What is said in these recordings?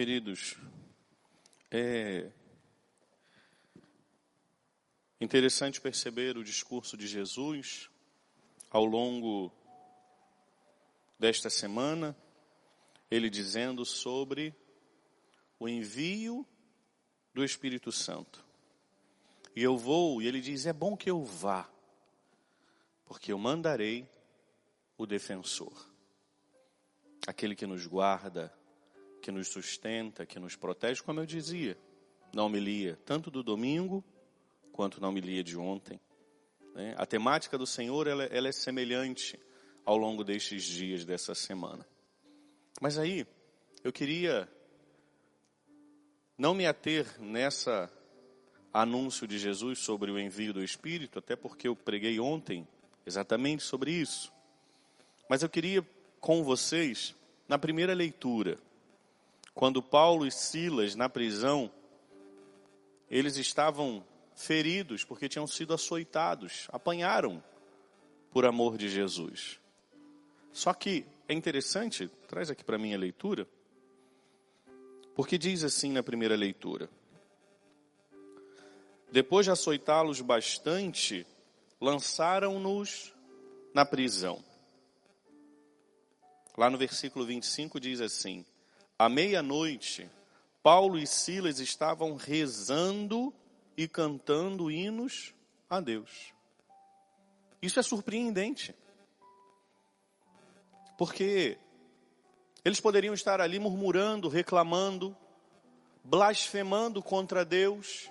Queridos, é interessante perceber o discurso de Jesus ao longo desta semana, ele dizendo sobre o envio do Espírito Santo. E eu vou, e ele diz: é bom que eu vá, porque eu mandarei o defensor, aquele que nos guarda, que nos sustenta, que nos protege, como eu dizia na homilia, tanto do domingo quanto na homilia de ontem. Né? A temática do Senhor ela, ela é semelhante ao longo destes dias dessa semana. Mas aí, eu queria não me ater nessa anúncio de Jesus sobre o envio do Espírito, até porque eu preguei ontem exatamente sobre isso. Mas eu queria com vocês, na primeira leitura, quando Paulo e Silas, na prisão, eles estavam feridos porque tinham sido açoitados, apanharam por amor de Jesus. Só que é interessante, traz aqui para mim a leitura, porque diz assim na primeira leitura: Depois de açoitá-los bastante, lançaram-nos na prisão. Lá no versículo 25 diz assim: à meia-noite, Paulo e Silas estavam rezando e cantando hinos a Deus. Isso é surpreendente. Porque eles poderiam estar ali murmurando, reclamando, blasfemando contra Deus.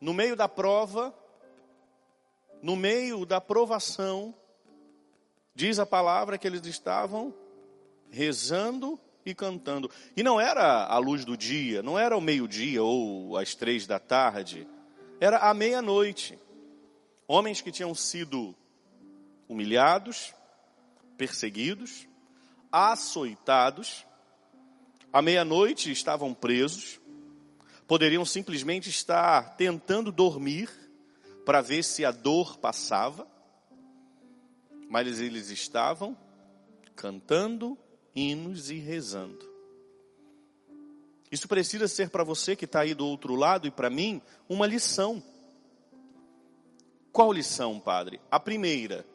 No meio da prova, no meio da provação, diz a palavra que eles estavam rezando e cantando. E não era a luz do dia, não era o meio-dia ou às três da tarde, era a meia-noite. Homens que tinham sido humilhados, perseguidos, açoitados, à meia-noite estavam presos, poderiam simplesmente estar tentando dormir para ver se a dor passava, mas eles estavam cantando hinos e rezando. Isso precisa ser para você que está aí do outro lado e para mim uma lição. Qual lição, Padre? A primeira,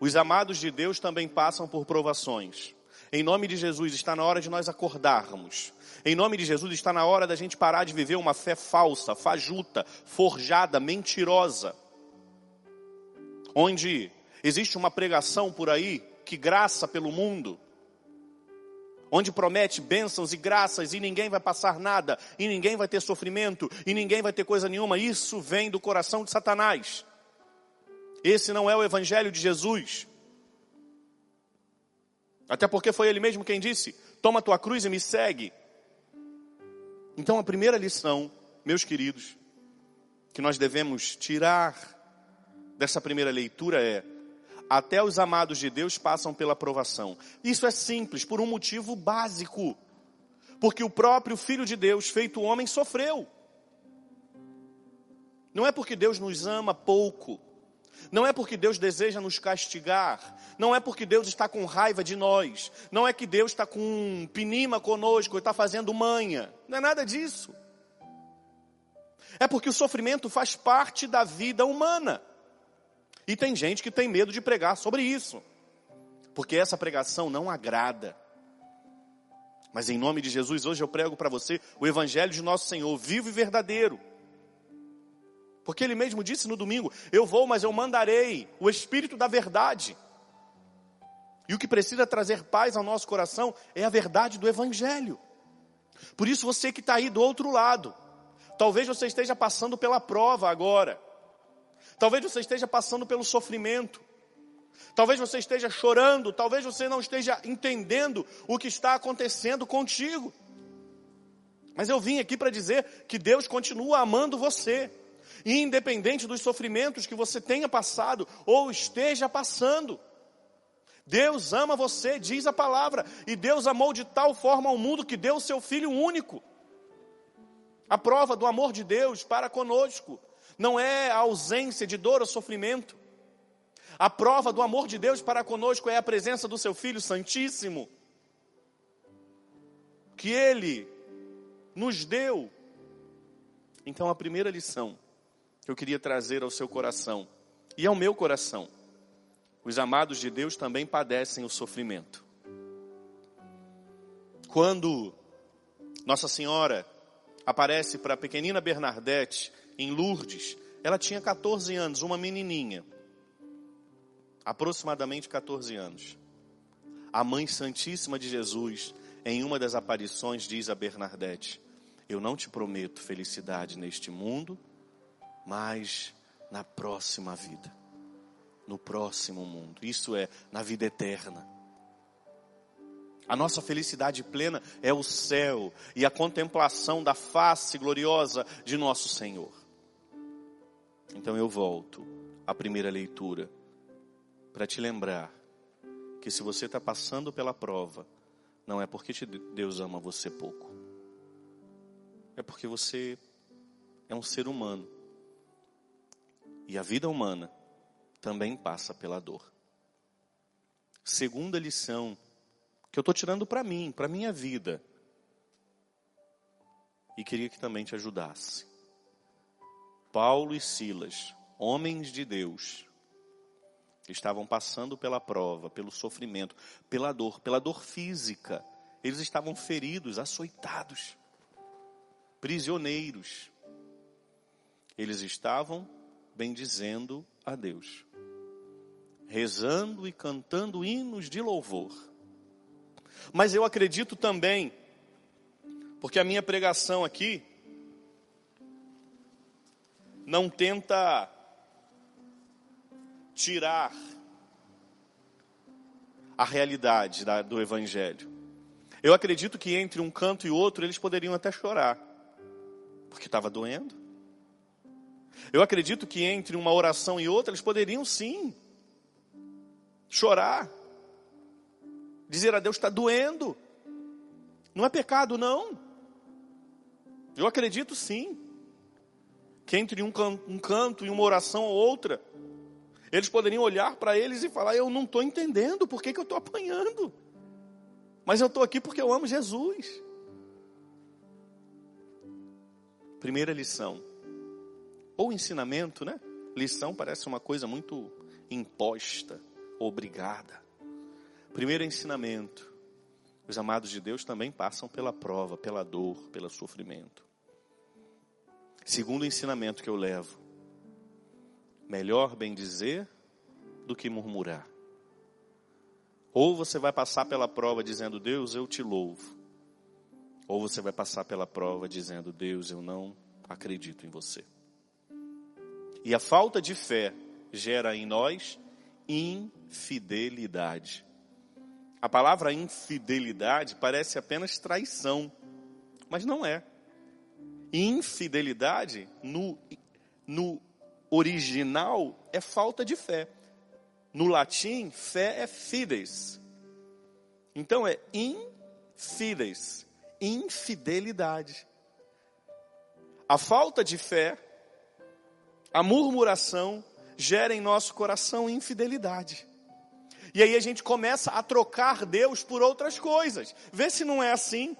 os amados de Deus também passam por provações. Em nome de Jesus, está na hora de nós acordarmos. Em nome de Jesus, está na hora da gente parar de viver uma fé falsa, fajuta, forjada, mentirosa. Onde existe uma pregação por aí que graça pelo mundo, onde promete bênçãos e graças e ninguém vai passar nada, e ninguém vai ter sofrimento, e ninguém vai ter coisa nenhuma, isso vem do coração de Satanás. Esse não é o evangelho de Jesus. Até porque foi ele mesmo quem disse: Toma tua cruz e me segue. Então a primeira lição, meus queridos, que nós devemos tirar dessa primeira leitura é: até os amados de Deus passam pela provação. Isso é simples, por um motivo básico. Porque o próprio Filho de Deus, feito homem, sofreu. Não é porque Deus nos ama pouco. Não é porque Deus deseja nos castigar. Não é porque Deus está com raiva de nós. Não é que Deus está com um pinima conosco e está fazendo manha. Não é nada disso. É porque o sofrimento faz parte da vida humana. E tem gente que tem medo de pregar sobre isso, porque essa pregação não agrada. Mas em nome de Jesus, hoje eu prego para você o Evangelho de nosso Senhor, vivo e verdadeiro. Porque Ele mesmo disse no domingo: Eu vou, mas eu mandarei o Espírito da verdade. E o que precisa trazer paz ao nosso coração é a verdade do Evangelho. Por isso, você que está aí do outro lado, talvez você esteja passando pela prova agora. Talvez você esteja passando pelo sofrimento. Talvez você esteja chorando, talvez você não esteja entendendo o que está acontecendo contigo. Mas eu vim aqui para dizer que Deus continua amando você, independente dos sofrimentos que você tenha passado ou esteja passando. Deus ama você, diz a palavra, e Deus amou de tal forma ao mundo que deu o seu Filho único. A prova do amor de Deus para conosco não é a ausência de dor ou sofrimento. A prova do amor de Deus para conosco é a presença do seu Filho Santíssimo. que Ele nos deu. Então, a primeira lição que eu queria trazer ao seu coração e ao meu coração: os amados de Deus também padecem o sofrimento. Quando Nossa Senhora aparece para a pequenina Bernadette em Lourdes, ela tinha 14 anos, uma menininha, aproximadamente 14 anos. A Mãe Santíssima de Jesus, em uma das aparições, diz a Bernadette: Eu não te prometo felicidade neste mundo, mas na próxima vida, no próximo mundo. Isso é, na vida eterna. A nossa felicidade plena é o céu e a contemplação da face gloriosa de nosso Senhor. Então eu volto à primeira leitura para te lembrar que se você está passando pela prova, não é porque Deus ama você pouco, é porque você é um ser humano e a vida humana também passa pela dor. Segunda lição que eu estou tirando para mim, para minha vida, e queria que também te ajudasse. Paulo e Silas, homens de Deus, estavam passando pela prova, pelo sofrimento, pela dor, pela dor física. Eles estavam feridos, açoitados, prisioneiros. Eles estavam bendizendo a Deus, rezando e cantando hinos de louvor. Mas eu acredito também, porque a minha pregação aqui não tenta tirar a realidade da, do Evangelho. Eu acredito que entre um canto e outro eles poderiam até chorar, porque estava doendo. Eu acredito que entre uma oração e outra eles poderiam sim chorar, dizer a Deus está doendo. Não é pecado, não. Eu acredito sim que entre um, can um canto e uma oração ou outra, eles poderiam olhar para eles e falar: Eu não estou entendendo por que, que eu estou apanhando, mas eu estou aqui porque eu amo Jesus. Primeira lição, ou ensinamento, né? Lição parece uma coisa muito imposta, obrigada. Primeiro ensinamento, os amados de Deus também passam pela prova, pela dor, pelo sofrimento. Segundo ensinamento que eu levo, melhor bem dizer do que murmurar. Ou você vai passar pela prova dizendo, Deus, eu te louvo. Ou você vai passar pela prova dizendo, Deus, eu não acredito em você. E a falta de fé gera em nós infidelidade. A palavra infidelidade parece apenas traição, mas não é. Infidelidade, no, no original, é falta de fé. No latim, fé é fides. Então é infides, infidelidade. A falta de fé, a murmuração, gera em nosso coração infidelidade. E aí a gente começa a trocar Deus por outras coisas. Vê se não é assim.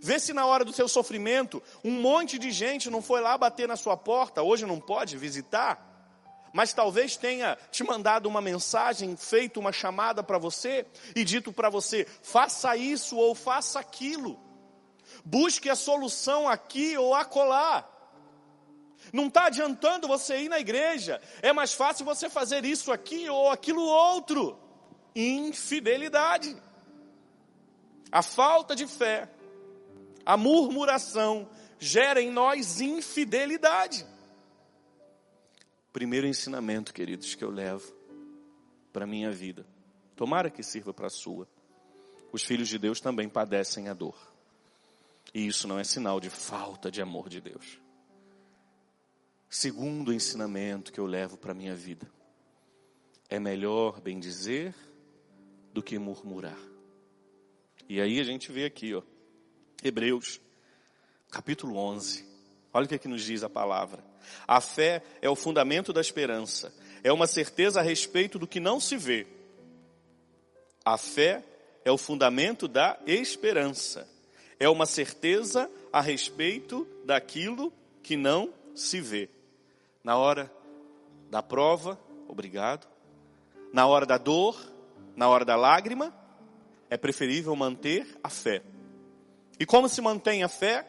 Vê se na hora do seu sofrimento, um monte de gente não foi lá bater na sua porta, hoje não pode visitar, mas talvez tenha te mandado uma mensagem, feito uma chamada para você e dito para você: faça isso ou faça aquilo, busque a solução aqui ou acolá. Não está adiantando você ir na igreja, é mais fácil você fazer isso aqui ou aquilo outro. Infidelidade. A falta de fé a murmuração gera em nós infidelidade. Primeiro ensinamento, queridos, que eu levo para a minha vida. Tomara que sirva para a sua. Os filhos de Deus também padecem a dor. E isso não é sinal de falta de amor de Deus. Segundo ensinamento que eu levo para a minha vida. É melhor bem dizer do que murmurar. E aí a gente vê aqui, ó. Hebreus, capítulo 11. Olha o que, é que nos diz a palavra. A fé é o fundamento da esperança, é uma certeza a respeito do que não se vê. A fé é o fundamento da esperança, é uma certeza a respeito daquilo que não se vê. Na hora da prova, obrigado. Na hora da dor, na hora da lágrima, é preferível manter a fé. E como se mantém a fé?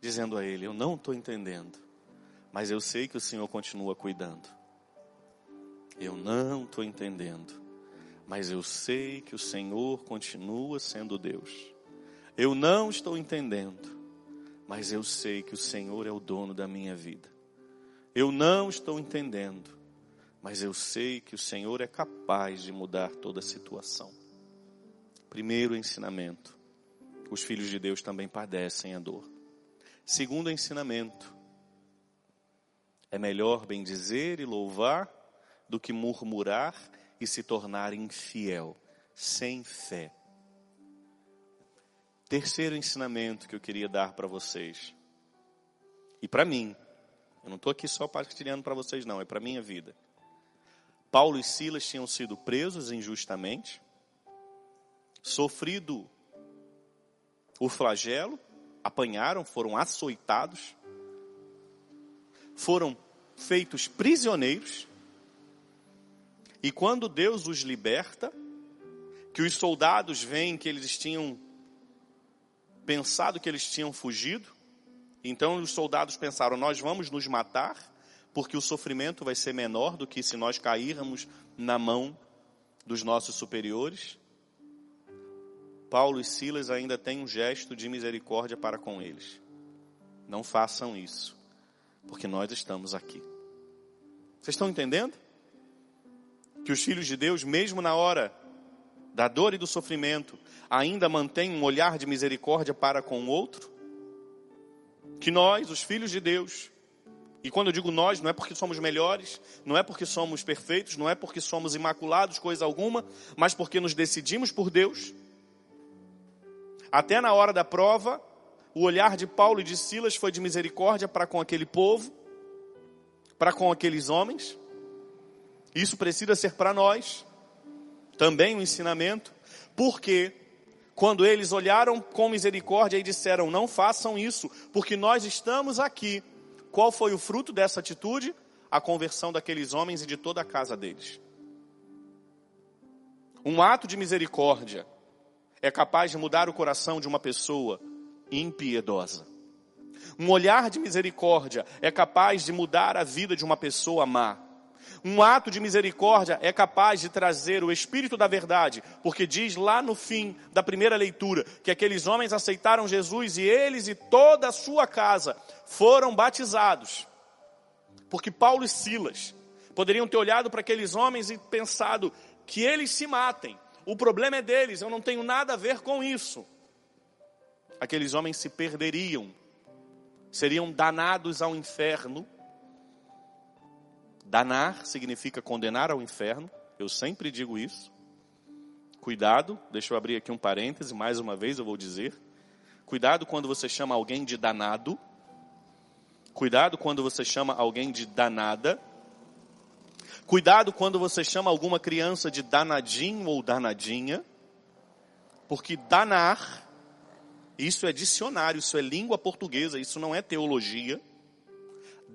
Dizendo a Ele: Eu não estou entendendo, mas eu sei que o Senhor continua cuidando. Eu não estou entendendo, mas eu sei que o Senhor continua sendo Deus. Eu não estou entendendo, mas eu sei que o Senhor é o dono da minha vida. Eu não estou entendendo, mas eu sei que o Senhor é capaz de mudar toda a situação. Primeiro ensinamento: os filhos de Deus também padecem a dor. Segundo ensinamento: é melhor bendizer e louvar do que murmurar e se tornar infiel, sem fé. Terceiro ensinamento que eu queria dar para vocês, e para mim, eu não estou aqui só partilhando para vocês, não, é para minha vida. Paulo e Silas tinham sido presos injustamente, sofrido o flagelo, apanharam, foram açoitados, foram feitos prisioneiros, e quando Deus os liberta, que os soldados veem que eles tinham pensado que eles tinham fugido, então os soldados pensaram: nós vamos nos matar, porque o sofrimento vai ser menor do que se nós cairmos na mão dos nossos superiores. Paulo e Silas ainda têm um gesto de misericórdia para com eles. Não façam isso, porque nós estamos aqui. Vocês estão entendendo? Que os filhos de Deus, mesmo na hora da dor e do sofrimento, ainda mantêm um olhar de misericórdia para com o outro? Que nós, os filhos de Deus, e quando eu digo nós, não é porque somos melhores, não é porque somos perfeitos, não é porque somos imaculados, coisa alguma, mas porque nos decidimos por Deus. Até na hora da prova, o olhar de Paulo e de Silas foi de misericórdia para com aquele povo, para com aqueles homens. Isso precisa ser para nós também um ensinamento, porque quando eles olharam com misericórdia e disseram: Não façam isso, porque nós estamos aqui. Qual foi o fruto dessa atitude? A conversão daqueles homens e de toda a casa deles. Um ato de misericórdia é capaz de mudar o coração de uma pessoa impiedosa. Um olhar de misericórdia é capaz de mudar a vida de uma pessoa má. Um ato de misericórdia é capaz de trazer o espírito da verdade, porque diz lá no fim da primeira leitura que aqueles homens aceitaram Jesus e eles e toda a sua casa foram batizados. Porque Paulo e Silas poderiam ter olhado para aqueles homens e pensado que eles se matem. O problema é deles, eu não tenho nada a ver com isso. Aqueles homens se perderiam, seriam danados ao inferno Danar significa condenar ao inferno. Eu sempre digo isso. Cuidado, deixa eu abrir aqui um parêntese, mais uma vez eu vou dizer. Cuidado quando você chama alguém de danado. Cuidado quando você chama alguém de danada. Cuidado quando você chama alguma criança de danadinho ou danadinha. Porque danar, isso é dicionário, isso é língua portuguesa, isso não é teologia.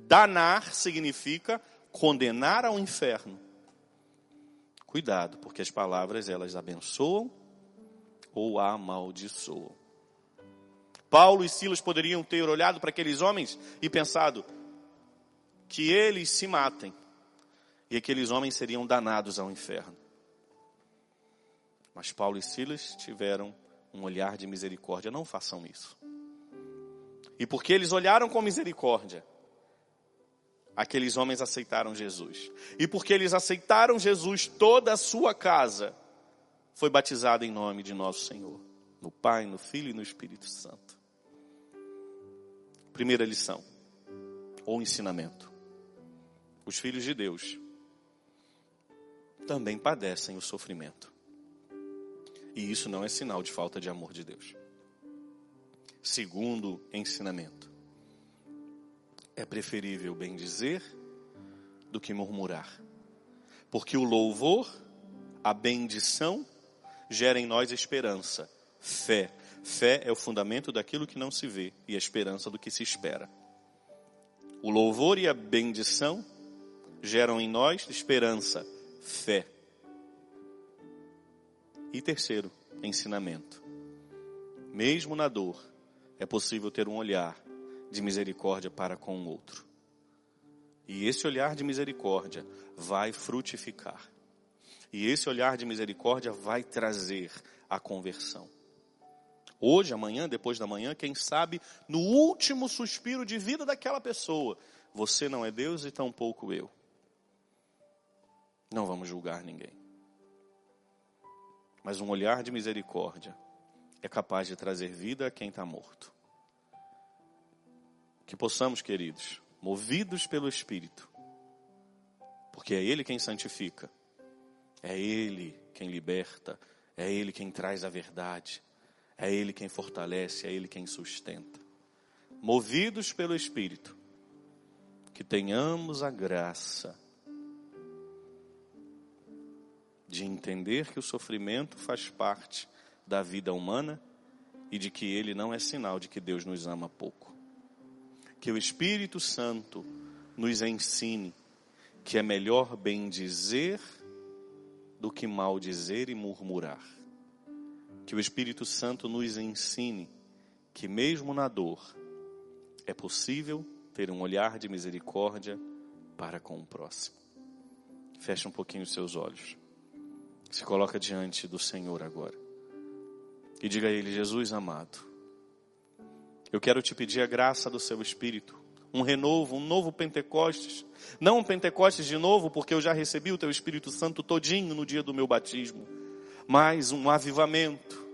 Danar significa condenar ao inferno. Cuidado, porque as palavras elas abençoam ou amaldiçoam. Paulo e Silas poderiam ter olhado para aqueles homens e pensado que eles se matem e aqueles homens seriam danados ao inferno. Mas Paulo e Silas tiveram um olhar de misericórdia. Não façam isso. E porque eles olharam com misericórdia, aqueles homens aceitaram Jesus. E porque eles aceitaram Jesus, toda a sua casa foi batizada em nome de nosso Senhor, no Pai, no Filho e no Espírito Santo. Primeira lição, ou ensinamento. Os filhos de Deus também padecem o sofrimento. E isso não é sinal de falta de amor de Deus. Segundo ensinamento é preferível bendizer do que murmurar. Porque o louvor, a bendição, gera em nós esperança, fé. Fé é o fundamento daquilo que não se vê e a esperança do que se espera. O louvor e a bendição geram em nós esperança, fé. E terceiro, ensinamento. Mesmo na dor, é possível ter um olhar de misericórdia para com o outro. E esse olhar de misericórdia vai frutificar. E esse olhar de misericórdia vai trazer a conversão. Hoje, amanhã, depois da manhã, quem sabe, no último suspiro de vida daquela pessoa, você não é Deus e tampouco eu. Não vamos julgar ninguém. Mas um olhar de misericórdia é capaz de trazer vida a quem está morto. Que possamos, queridos, movidos pelo Espírito, porque é Ele quem santifica, é Ele quem liberta, é Ele quem traz a verdade, é Ele quem fortalece, é Ele quem sustenta. Movidos pelo Espírito, que tenhamos a graça de entender que o sofrimento faz parte da vida humana e de que ele não é sinal de que Deus nos ama pouco que o Espírito Santo nos ensine que é melhor bem dizer do que mal dizer e murmurar. Que o Espírito Santo nos ensine que mesmo na dor é possível ter um olhar de misericórdia para com o próximo. Feche um pouquinho os seus olhos. Se coloca diante do Senhor agora. E diga a Ele, Jesus amado, eu quero te pedir a graça do seu Espírito, um renovo, um novo Pentecostes. Não um Pentecostes de novo, porque eu já recebi o teu Espírito Santo todinho no dia do meu batismo, mas um avivamento.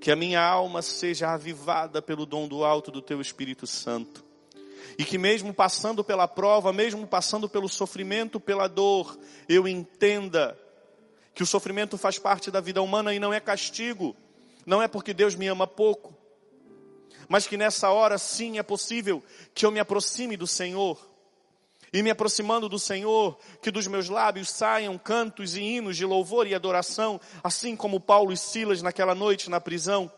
Que a minha alma seja avivada pelo dom do alto do teu Espírito Santo. E que mesmo passando pela prova, mesmo passando pelo sofrimento, pela dor, eu entenda que o sofrimento faz parte da vida humana e não é castigo. Não é porque Deus me ama pouco, mas que nessa hora sim é possível que eu me aproxime do Senhor. E me aproximando do Senhor, que dos meus lábios saiam cantos e hinos de louvor e adoração, assim como Paulo e Silas naquela noite na prisão,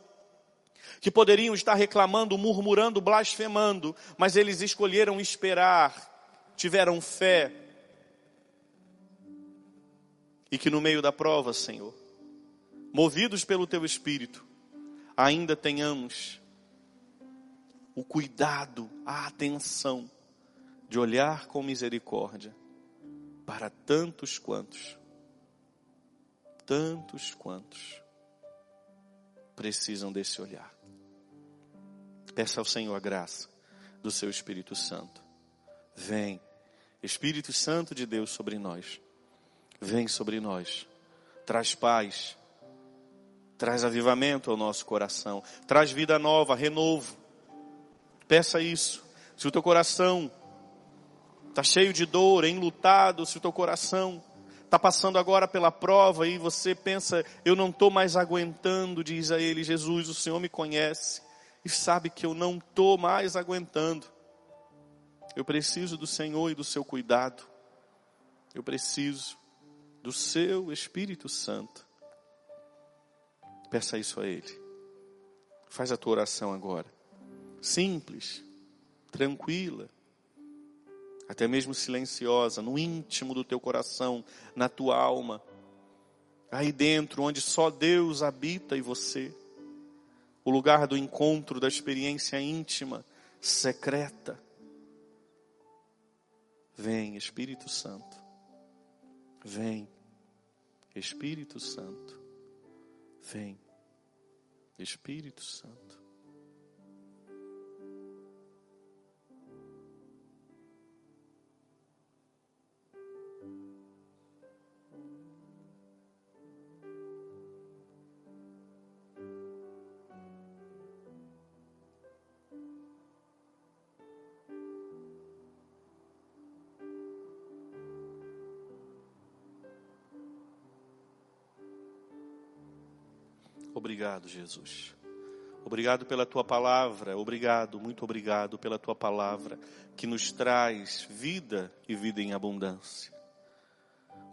que poderiam estar reclamando, murmurando, blasfemando, mas eles escolheram esperar, tiveram fé. E que no meio da prova, Senhor, movidos pelo teu Espírito, ainda tenhamos o cuidado, a atenção de olhar com misericórdia para tantos quantos, tantos quantos precisam desse olhar. Peça ao Senhor a graça do seu Espírito Santo. Vem, Espírito Santo de Deus sobre nós. Vem sobre nós. Traz paz. Traz avivamento ao nosso coração. Traz vida nova, renovo Peça isso. Se o teu coração está cheio de dor, enlutado, se o teu coração está passando agora pela prova e você pensa, eu não estou mais aguentando, diz a ele, Jesus, o Senhor me conhece e sabe que eu não estou mais aguentando. Eu preciso do Senhor e do seu cuidado. Eu preciso do seu Espírito Santo. Peça isso a Ele. Faz a tua oração agora simples, tranquila, até mesmo silenciosa, no íntimo do teu coração, na tua alma, aí dentro, onde só Deus habita e você, o lugar do encontro, da experiência íntima, secreta. Vem, Espírito Santo, vem, Espírito Santo, vem, Espírito Santo. Obrigado, Jesus. Obrigado pela tua palavra, obrigado, muito obrigado pela tua palavra que nos traz vida e vida em abundância.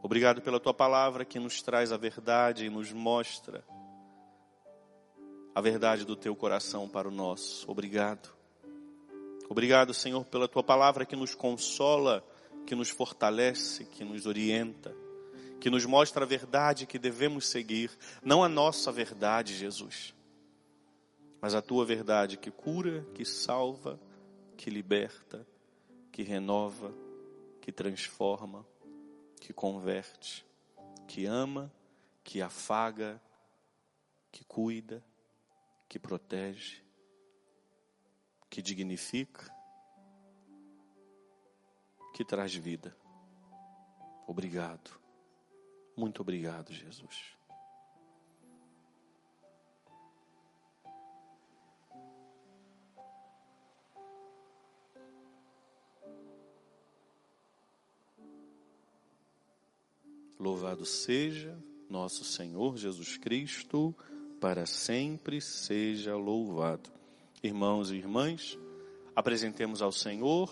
Obrigado pela tua palavra que nos traz a verdade e nos mostra a verdade do teu coração para o nosso. Obrigado. Obrigado, Senhor, pela tua palavra que nos consola, que nos fortalece, que nos orienta, que nos mostra a verdade que devemos seguir, não a nossa verdade, Jesus, mas a tua verdade que cura, que salva, que liberta, que renova, que transforma, que converte, que ama, que afaga, que cuida, que protege, que dignifica, que traz vida. Obrigado. Muito obrigado, Jesus. Louvado seja nosso Senhor Jesus Cristo, para sempre seja louvado. Irmãos e irmãs, apresentemos ao Senhor